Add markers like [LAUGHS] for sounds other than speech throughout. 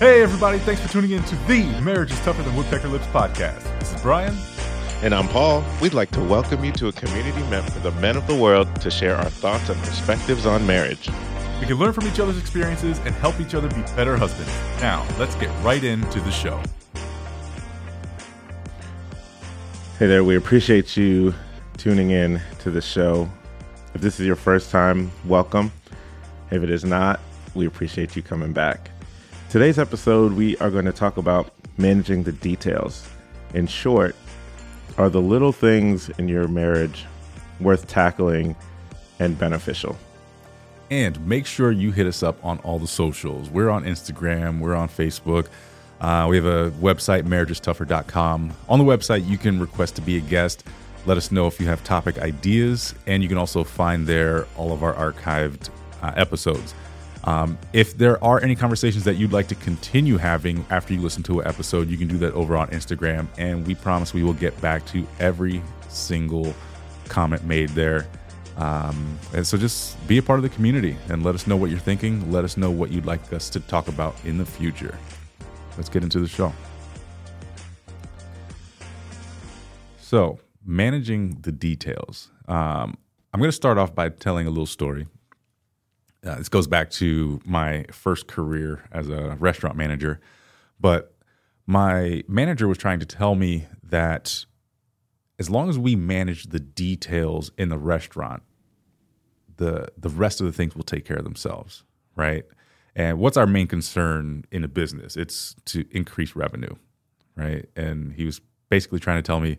Hey, everybody, thanks for tuning in to the Marriage is Tougher Than Woodpecker Lips podcast. This is Bryan. And I'm Paul. We'd like to welcome you to a community meant for the men of the world to share our thoughts and perspectives on marriage. We can learn from each other's experiences and help each other be better husbands. Now, let's get right into the show. Hey there, we appreciate you tuning in to the show. If this is your first time, welcome. If it is not, we appreciate you coming back. Today's episode, we are going to talk about managing the details. In short, are the little things in your marriage worth tackling and beneficial? And make sure you hit us up on all the socials. We're on Instagram, we're on Facebook. Uh, we have a website, marriageistougher.com. On the website, you can request to be a guest. Let us know if you have topic ideas, and you can also find there all of our archived uh, episodes. Um, if there are any conversations that you'd like to continue having after you listen to an episode, you can do that over on Instagram. And we promise we will get back to every single comment made there. Um, and so just be a part of the community and let us know what you're thinking. Let us know what you'd like us to talk about in the future. Let's get into the show. So, managing the details. Um, I'm going to start off by telling a little story uh, this goes back to my first career as a restaurant manager, but my manager was trying to tell me that as long as we manage the details in the restaurant, the the rest of the things will take care of themselves, right? And what's our main concern in a business? It's to increase revenue, right? And he was basically trying to tell me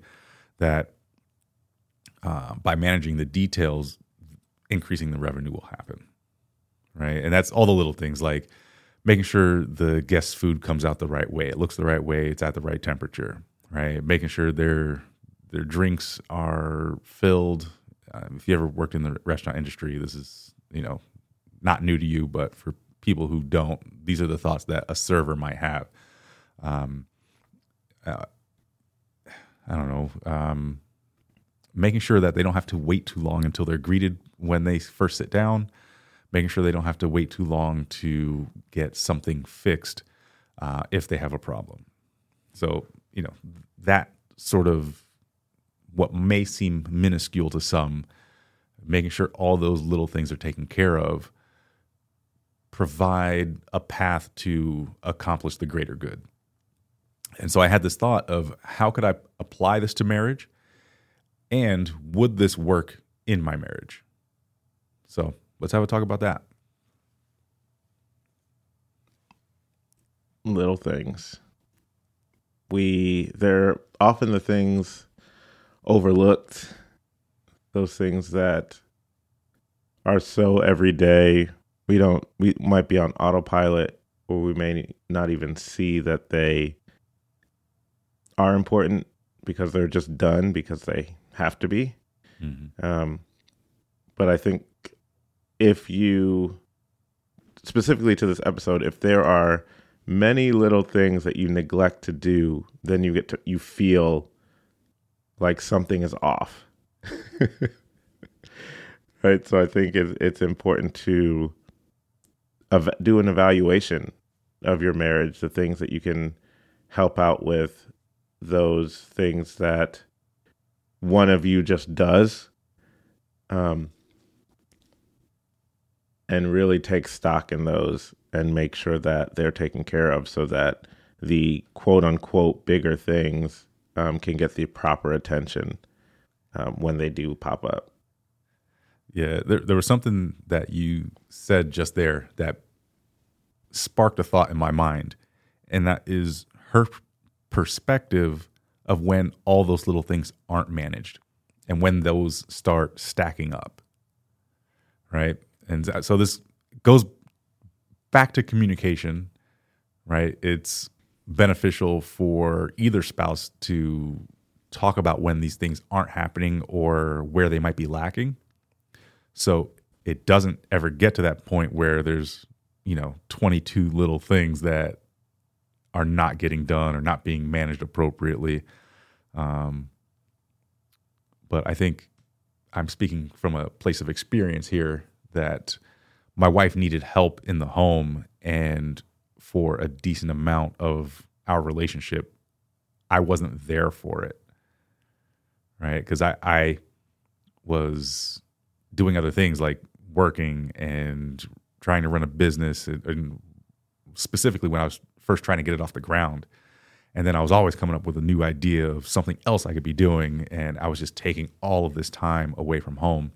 that uh, by managing the details, increasing the revenue will happen right? And that's all the little things like making sure the guest's food comes out the right way, it looks the right way, it's at the right temperature, right? Making sure their their drinks are filled. Um, if you ever worked in the restaurant industry, this is you know not new to you, but for people who don't, these are the thoughts that a server might have. Um, uh, I don't know. Um, making sure that they don't have to wait too long until they're greeted when they first sit down making sure they don't have to wait too long to get something fixed uh, if they have a problem. So, you know, that sort of what may seem minuscule to some, making sure all those little things are taken care of, provide a path to accomplish the greater good. And so I had this thought of how could I apply this to marriage? And would this work in my marriage? So Let's have a talk about that. Little things. We, they're often the things overlooked, those things that are so everyday. We don't, we might be on autopilot or we may not even see that they are important because they're just done because they have to be. Mm-hmm. Um, but I think if you specifically to this episode, if there are many little things that you neglect to do, then you get to you feel like something is off. [LAUGHS] right? So I think it's, it's important to ev- do an evaluation of your marriage, the things that you can help out with, those things that one of you just does. Um, and really take stock in those and make sure that they're taken care of so that the quote unquote bigger things um, can get the proper attention um, when they do pop up. Yeah, there, there was something that you said just there that sparked a thought in my mind, and that is her perspective of when all those little things aren't managed and when those start stacking up. Right and so this goes back to communication, right? It's beneficial for either spouse to talk about when these things aren't happening or where they might be lacking. So it doesn't ever get to that point where there's, you know, 22 little things that are not getting done or not being managed appropriately. Um, but I think I'm speaking from a place of experience here that my wife needed help in the home and for a decent amount of our relationship, I wasn't there for it. Right. Because I, I was doing other things like working and trying to run a business and, and specifically when I was first trying to get it off the ground. And then I was always coming up with a new idea of something else I could be doing. And I was just taking all of this time away from home.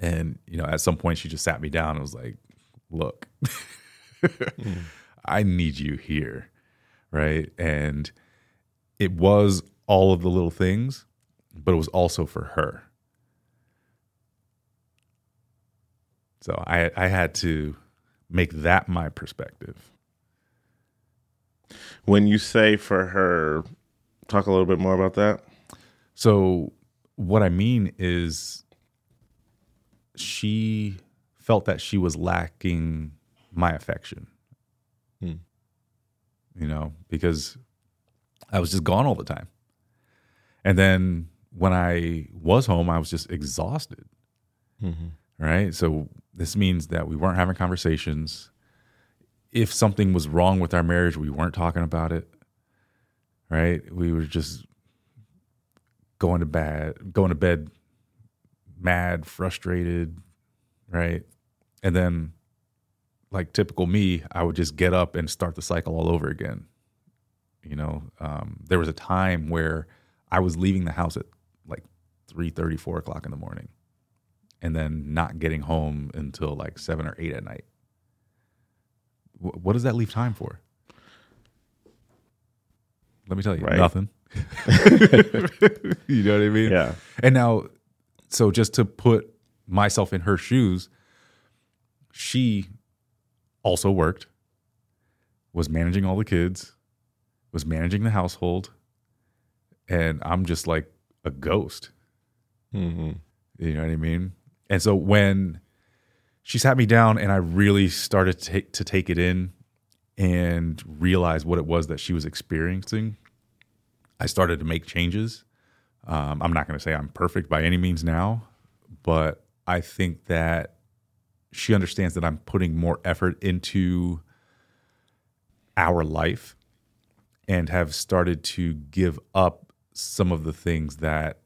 And, you know, at some point she just sat me down and was like, look, mm. [LAUGHS] I need you here. Right. And it was all of the little things, but it was also for her. So I I had to make that my perspective. When you say for her, talk a little bit more about that. So what I mean is she felt that she was lacking my affection. Hmm. You know, because I was just gone all the time. And then when I was home, I was just exhausted. Mm-hmm. Right. So this means that we weren't having conversations. If something was wrong with our marriage, we weren't talking about it. Right? We were just going to bed, going to bed mad, frustrated, right? And then like typical me, I would just get up and start the cycle all over again. You know, um, there was a time where I was leaving the house at like 3 30, 4 o'clock in the morning and then not getting home until like seven or eight at night. W- what does that leave time for? Let me tell you, right. nothing. [LAUGHS] [LAUGHS] you know what I mean? Yeah. And now, so just to put myself in her shoes, she also worked, was managing all the kids, was managing the household, and I'm just like a ghost. Mm-hmm. You know what I mean? And so when she sat me down and I really started to take, to take it in and realize what it was that she was experiencing, I started to make changes. Um, I'm not going to say I'm perfect by any means now, but I think that she understands that I'm putting more effort into our life and have started to give up some of the things that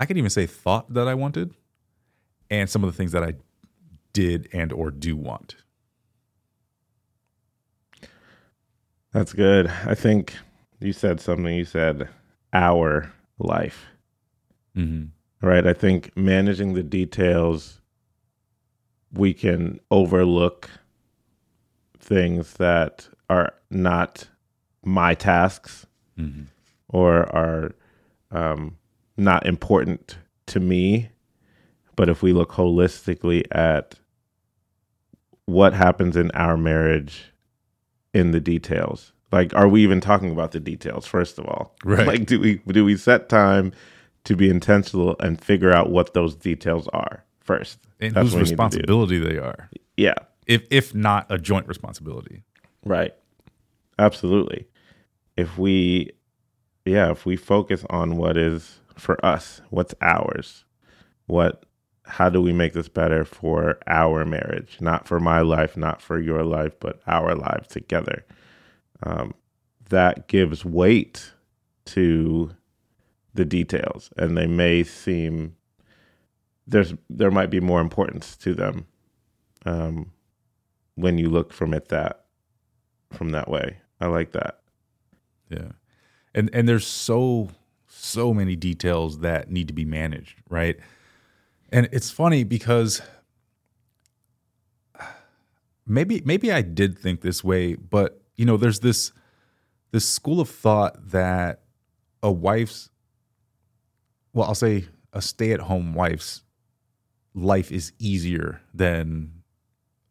I could even say thought that I wanted and some of the things that I did and or do want. That's good. I think you said something. You said our life. Mm-hmm. Right. I think managing the details, we can overlook things that are not my tasks mm-hmm. or are um, not important to me. But if we look holistically at what happens in our marriage in the details, like are we even talking about the details first of all? [LAUGHS] Right. Like do we do we set time to be intentional and figure out what those details are first? And That's whose responsibility they are. Yeah. If if not a joint responsibility. Right. Absolutely. If we yeah, if we focus on what is for us? What's ours? What how do we make this better for our marriage? Not for my life, not for your life, but our lives together. Um, that gives weight to the details, and they may seem there's there might be more importance to them um, when you look from it that from that way. I like that. Yeah, and and there's so so many details that need to be managed, right? And it's funny because [SIGHS] maybe maybe I did think this way, but you know, there's this this school of thought that a wife's well, I'll say a stay-at-home wife's life is easier than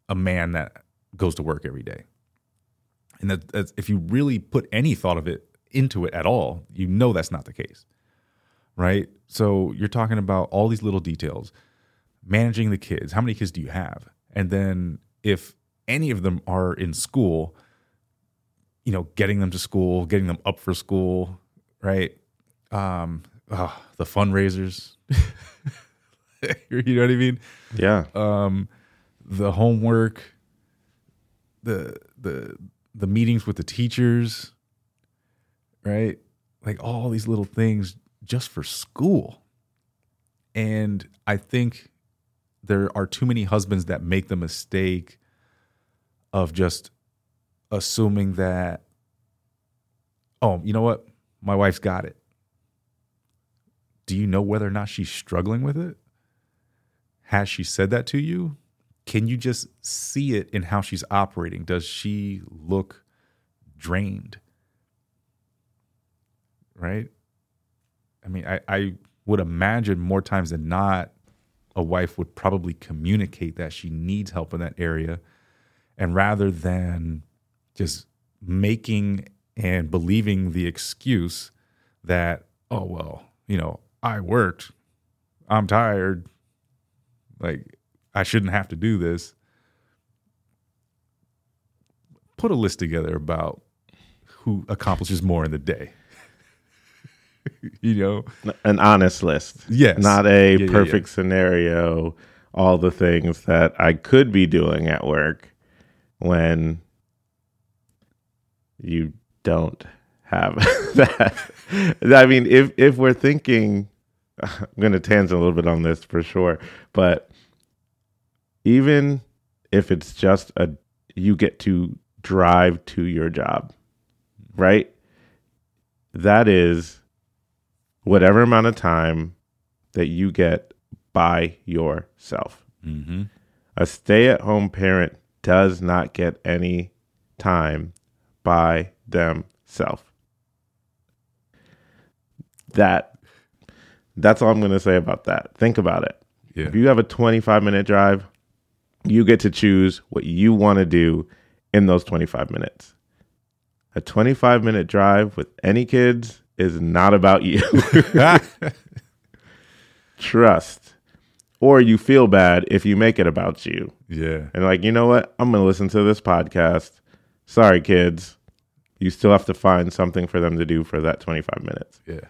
a man that goes to work every day. And that, if you really put any thought of it into it at all, you know that's not the case. Right? So you're talking about all these little details, managing the kids. How many kids do you have? And then if any of them are in school, you know, getting them to school, getting them up for school, right? Um, oh, the fundraisers. [LAUGHS] you know what I mean? Yeah. Um, the homework, the the the meetings with the teachers, right? Like all these little things just for school. And I think there are too many husbands that make the mistake of just assuming that oh, you know what? My wife's got it. Do you know whether or not she's struggling with it? Has she said that to you? Can you just see it in how she's operating? Does she look drained? Right? I mean, I, I would imagine more times than not, a wife would probably communicate that she needs help in that area. And rather than just making and believing the excuse that, oh, well, you know, I worked, I'm tired, like I shouldn't have to do this. Put a list together about who accomplishes more in the day. [LAUGHS] you know, an honest list. Yes. Not a Yeah, yeah, perfect scenario, all the things that I could be doing at work when you don't have [LAUGHS] that. I mean, if if we're thinking [LAUGHS] I'm going to tangent a little bit on this for sure, but even if it's just a you get to drive to your job, right? That is whatever amount of time that you get by yourself. Mm-hmm. A stay at home parent does not get any time by themselves. That that's all I'm going to say about that. Think about it. Yeah. If you have a 25 minute drive, you get to choose what you want to do in those 25 minutes. A 25 minute drive with any kids is not about you. [LAUGHS] Trust. Or you feel bad if you make it about you. yeah. And like, you know what? I'm going to listen to this podcast. Sorry, kids. You still have to find something for them to do for that 25 minutes. Yeah.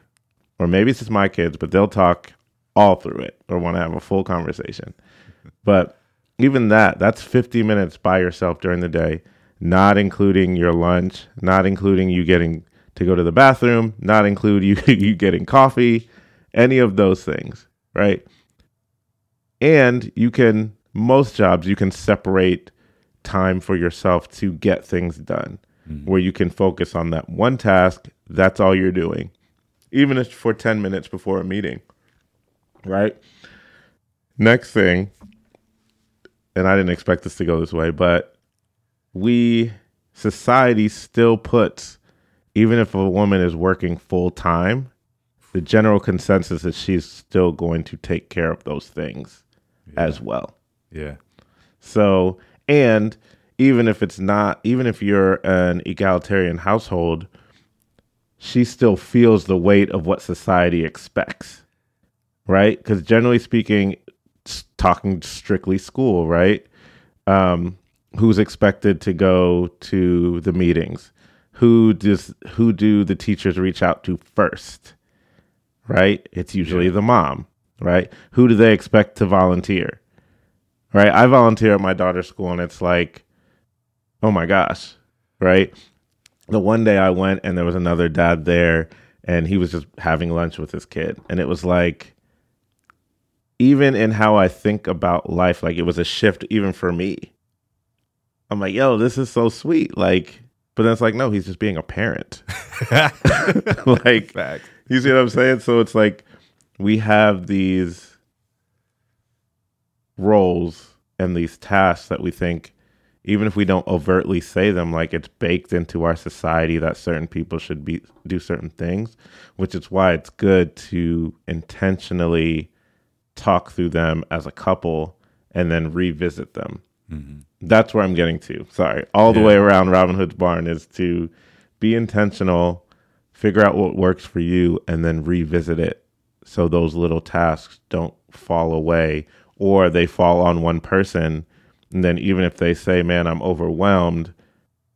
Or maybe it's just my kids, but they'll talk all through it or want to have a full conversation. [LAUGHS] but even that, that's 50 minutes by yourself during the day, not including your lunch, not including you getting to go to the bathroom, not include you [LAUGHS] you getting coffee, any of those things, right? And you can most jobs you can separate time for yourself to get things done Mm-hmm. where you can focus on that one task, that's all you're doing. Even if for 10 minutes before a meeting. Right? Next thing, and I didn't expect this to go this way, but we society still puts even if a woman is working full time, the general consensus is she's still going to take care of those things as well. Yeah. So, and even if it's not, even if you're an egalitarian household, she still feels the weight of what society expects, right? Because generally speaking, talking strictly school, right? Um, who's expected to go to the meetings? Who does who do the teachers reach out to first? Right? It's usually the mom, right? Who do they expect to volunteer? Right? I volunteer at my daughter's school and it's like, oh my gosh, right? The one day I went and there was another dad there and he was just having lunch with his kid. And it was like, even in how I think about life, like it was a shift even for me. I'm like, yo, this is so sweet. Like, but then it's like, no, he's just being a parent. [LAUGHS] [LAUGHS] like, Fact. you see what I'm saying? So it's like we have these roles and these tasks that we think, even if we don't overtly say them, like it's baked into our society that certain people should be do certain things, which is why it's good to intentionally talk through them as a couple and then revisit them. Mm-hmm. That's where I'm getting to. Sorry. All the Yeah. way around Robin Hood's barn is to be intentional, figure out what works for you, and then revisit it so those little tasks don't fall away or they fall on one person. And then even if they say, man, I'm overwhelmed,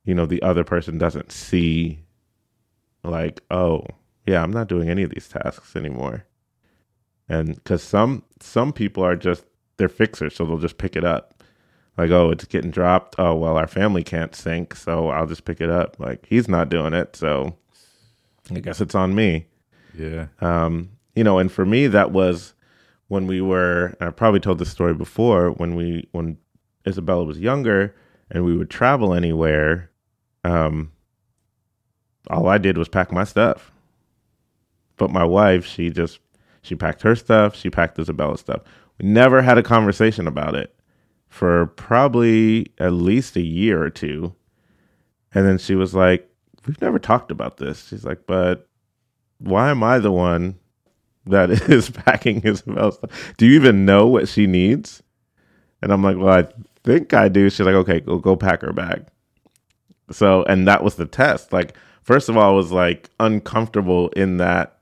you know, the other person doesn't see, like, oh, yeah, I'm not doing any of these tasks anymore. And because some some people are just they're fixers, so they'll just pick it up. Like, oh, it's getting dropped. Oh, well, our family can't sync, so I'll just pick it up. Like, he's not doing it, so I guess it's on me. Yeah. Um, you know, and for me, that was when we were. I probably told this story before. When we when Isabella was younger, and we would travel anywhere. Um, all I did was pack my stuff. But my wife, she just she packed her stuff, she packed Isabella's stuff. We never had a conversation about it for probably at least a year or two. And then she was like, We've never talked about this. She's like, But why am I the one that [LAUGHS] is packing Isabella's stuff? Do you even know what she needs? And I'm like, Well, I think I do. She's like, Okay, go go pack her bag. So and that was the test. Like, first of all, I was like uncomfortable in that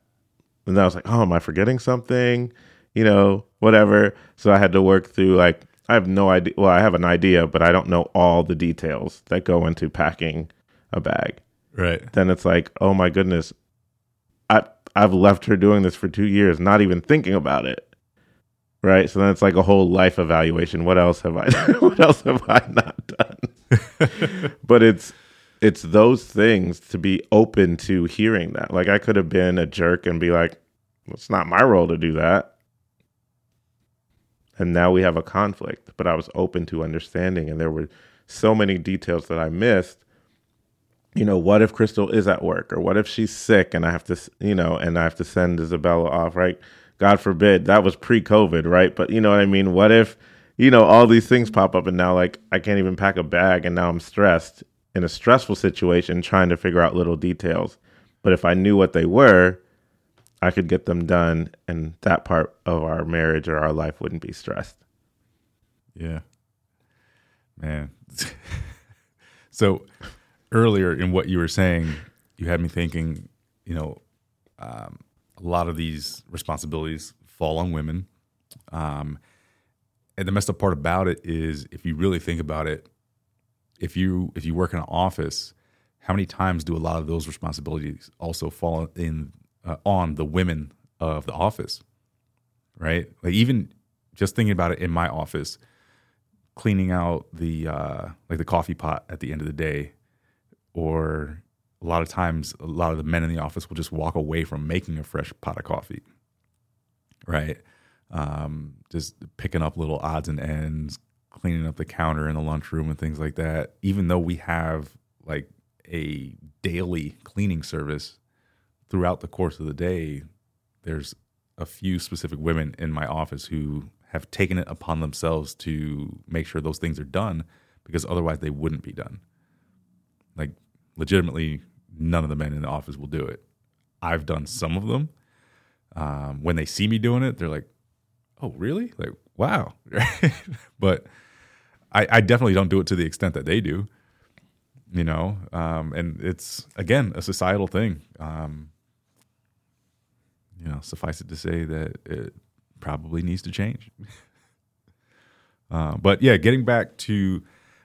and then I was like, oh, am I forgetting something? You know, whatever. So I had to work through like I have no idea. Well, I have an idea, but I don't know all the details that go into packing a bag. Right. Then it's like, oh my goodness, I I've left her doing this for two years, not even thinking about it. Right. So then it's like a whole life evaluation. What else have I? [LAUGHS] what else have I not done? [LAUGHS] but it's it's those things to be open to hearing that. Like I could have been a jerk and be like, well, it's not my role to do that. And now we have a conflict, but I was open to understanding and there were so many details that I missed. You know, what if Crystal is at work or what if she's sick and I have to, you know, and I have to send Isabella off, right? God forbid. That was pre-COVID, right? But you know what I mean? What if, you know, all these things pop up and now like I can't even pack a bag and now I'm stressed in a stressful situation trying to figure out little details. But if I knew what they were, I could get them done and that part of our marriage or our life wouldn't be stressed. Yeah. Man. [LAUGHS] so earlier in what you were saying, you had me thinking, you know, um, a lot of these responsibilities fall on women. Um, and the messed up part about it is if you really think about it, if you if you work in an office, how many times do a lot of those responsibilities also fall in uh, on the women of the office? Right? Like even just thinking about it in my office, cleaning out the uh, like the coffee pot at the end of the day, or a lot of times a lot of the men in the office will just walk away from making a fresh pot of coffee. Right? Um, just picking up little odds and ends, cleaning up the counter in the lunchroom and things like that. Even though we have like a daily cleaning service throughout the course of the day, there's a few specific women in my office who have taken it upon themselves to make sure those things are done because otherwise they wouldn't be done. Like legitimately, none of the men in the office will do it. I've done some of them. Um, when they see me doing it, they're like, "Oh, really? Like, wow!" [LAUGHS] but I, I, definitely don't do it to the extent that they do. You know, um, and it's again a societal thing. Um, you know, suffice it to say that it probably needs to change. [LAUGHS] uh, but yeah, getting back to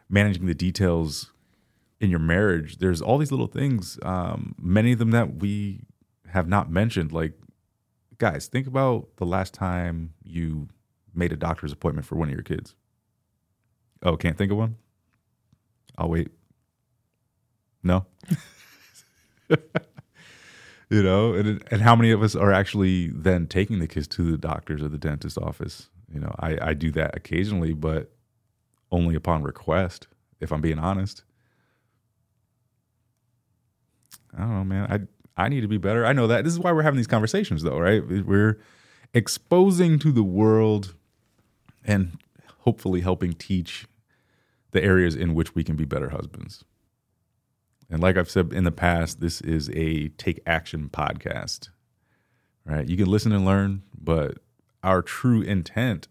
managing the details in your marriage, there's all these little things, um, many of them that we have not mentioned. Like, guys, think about the last time you made a doctor's appointment for one of your kids. Oh, can't think of one? I'll wait. No? [LAUGHS] you know, and, and how many of us are actually then taking the kids to the doctor's or the dentist office? You know, I, I do that occasionally, but only upon request, if I'm being honest. I don't know, man. I I need to be better. I know that. This is why we're having these conversations though, right? We're exposing to the world and hopefully helping teach the areas in which we can be better husbands. And like I've said in the past, this is a take action podcast. Right? You can listen and learn, but our true intent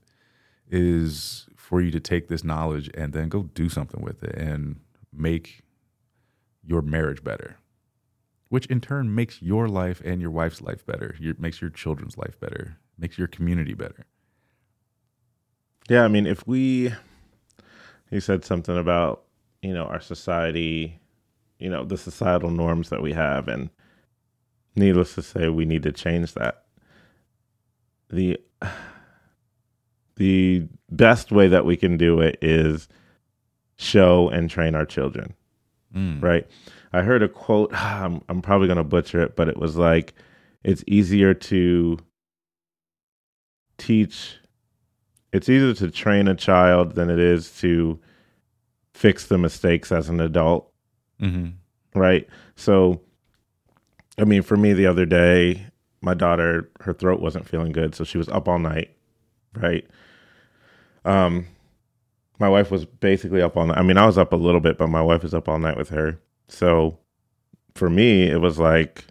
is for you to take this knowledge and then go do something with it and make your marriage better, which in turn makes your life and your wife's life better, your, makes your children's life better, makes your community better. Yeah, I mean, if we, he said something about, you know, our society, you know, the societal norms that we have. And needless to say, we need to change that. The, the best way that we can do it is show and train our children. Mm. Right. I heard a quote, [SIGHS] I'm, I'm probably going to butcher it, but it was like, it's easier to teach, it's easier to train a child than it is to fix the mistakes as an adult. hmm Right. So, I mean, for me the other day, my daughter, her throat wasn't feeling good. So she was up all night. Right. Um, my wife was basically up all night. I mean, I was up a little bit, but my wife was up all night with her. So for me, it was like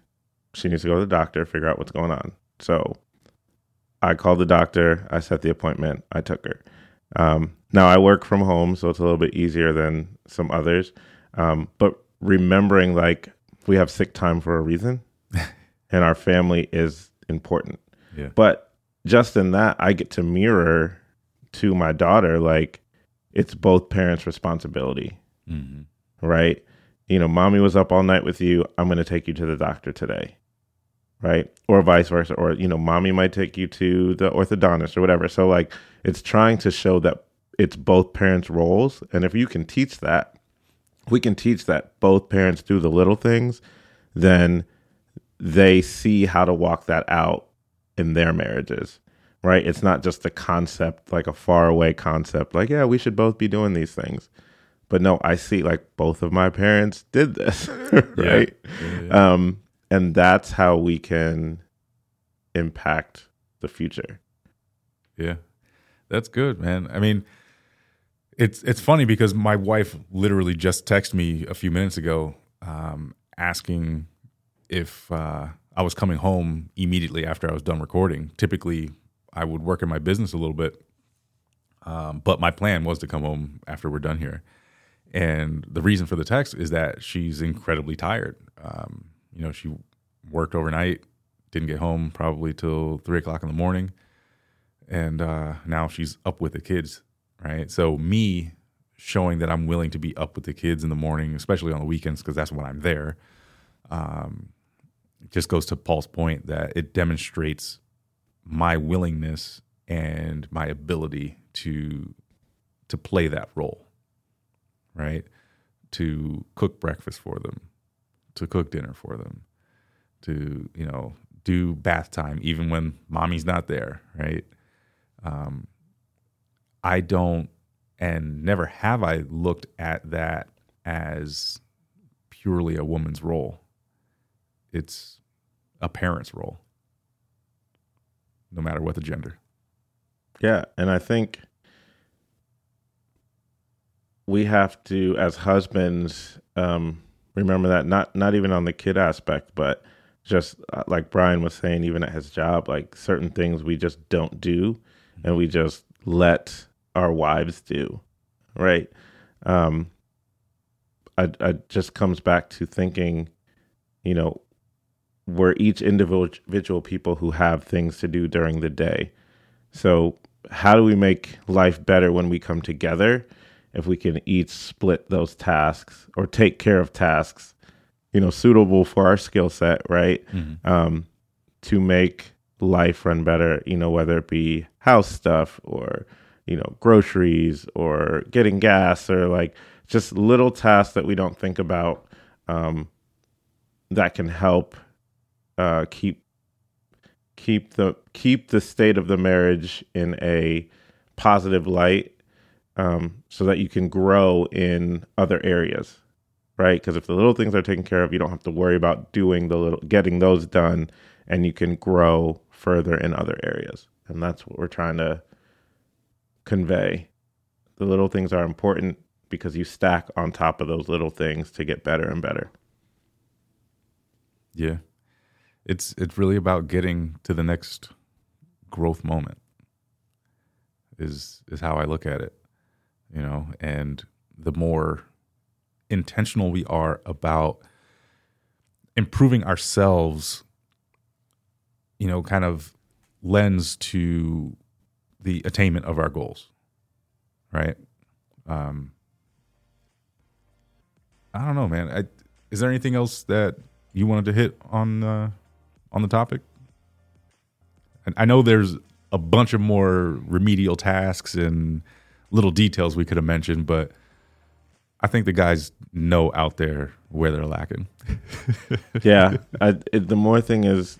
she needs to go to the doctor, figure out what's going on. So I called the doctor. I set the appointment. I took her. Um, now I work from home, so it's a little bit easier than some others. Um, but remembering like we have sick time for a reason, [LAUGHS] and our family is important. Yeah. But just in that, I get to mirror to my daughter like it's both parents' responsibility, hmm right? You know, mommy was up all night with you. I'm going to take you to the doctor today, right? Or vice versa. Or, you know, mommy might take you to the orthodontist or whatever. So, like, it's trying to show that it's both parents' roles. And if you can teach that, we can teach that both parents do the little things, then they see how to walk that out in their marriages, right? It's not just a concept, like a far away concept, like, yeah, we should both be doing these things. But no, I see like both of my parents did this, [LAUGHS] right? Yeah, yeah. Um, and that's how we can impact the future. Yeah. That's good, man. I mean, it's it's funny because my wife literally just texted me a few minutes ago um, asking if uh, I was coming home immediately after I was done recording. Typically, I would work in my business a little bit, um, but my plan was to come home after we're done here. And the reason for the text is that she's incredibly tired. Um, you know, she worked overnight, didn't get home probably till three o'clock in the morning and uh, now she's up with the kids, right? So me showing that I'm willing to be up with the kids in the morning, especially on the weekends, because that's when I'm there, um, just goes to Paul's point that it demonstrates my willingness and my ability to to play that role, right? To cook breakfast for them, to cook dinner for them, to you know do bath time even when mommy's not there, right? um, I don't, and never have I looked at that as purely a woman's role. It's a parent's role, no matter what the gender. Yeah, and I think we have to, as husbands, um, remember that not not even on the kid aspect, but just uh, like Bryan was saying, even at his job, like certain things we just don't do, and we just let our wives do, right? Um, I, I just comes back to thinking, you know, we're each individual people who have things to do during the day. So, how do we make life better when we come together? If we can each split those tasks or take care of tasks, you know, suitable for our skill set, right? Um, to make life run better, you know, whether it be house stuff or, you know, groceries or getting gas or like just little tasks that we don't think about um, that can help uh, keep keep the keep the state of the marriage in a positive light um, so that you can grow in other areas right? Because if the little things are taken care of you don't have to worry about doing the little getting those done and you can grow further in other areas. And that's what we're trying to convey. The little things are important because you stack on top of those little things to get better and better. Yeah. It's it's really about getting to the next growth moment. Is is how I look at it. You know, and the more intentional we are about improving ourselves, you know, kind of lends to the attainment of our goals. Right? Um I don't know, man. I, is there anything else that you wanted to hit on uh, on the topic? And I know there's a bunch of more remedial tasks and little details we could have mentioned, but I think the guys know out there where they're lacking. [LAUGHS] yeah, I, it, the more thing is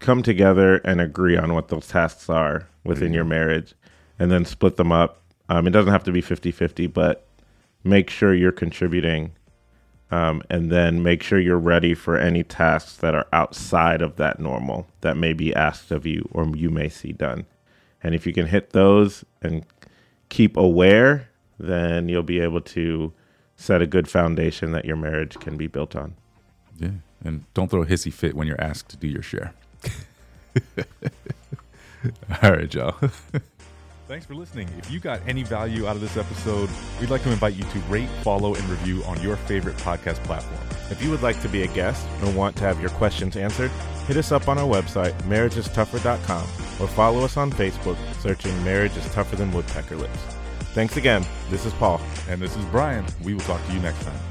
come together and agree on what those tasks are within your marriage and then split them up. Um, it doesn't have to be 50 50, but make sure you're contributing um, and then make sure you're ready for any tasks that are outside of that normal that may be asked of you or you may see done. And if you can hit those and keep aware, then you'll be able to set a good foundation that your marriage can be built on. Yeah. And don't throw a hissy fit when you're asked to do your share. [LAUGHS] All right, y'all. [LAUGHS] Thanks for listening. If you got any value out of this episode, we'd like to invite you to rate, follow, and review on your favorite podcast platform. If you would like to be a guest or want to have your questions answered, hit us up on our website, marriageistougher.com, or follow us on Facebook, searching Marriage is Tougher Than Woodpecker Lips. Thanks again. This is Paul. And this is Bryan. We will talk to you next time.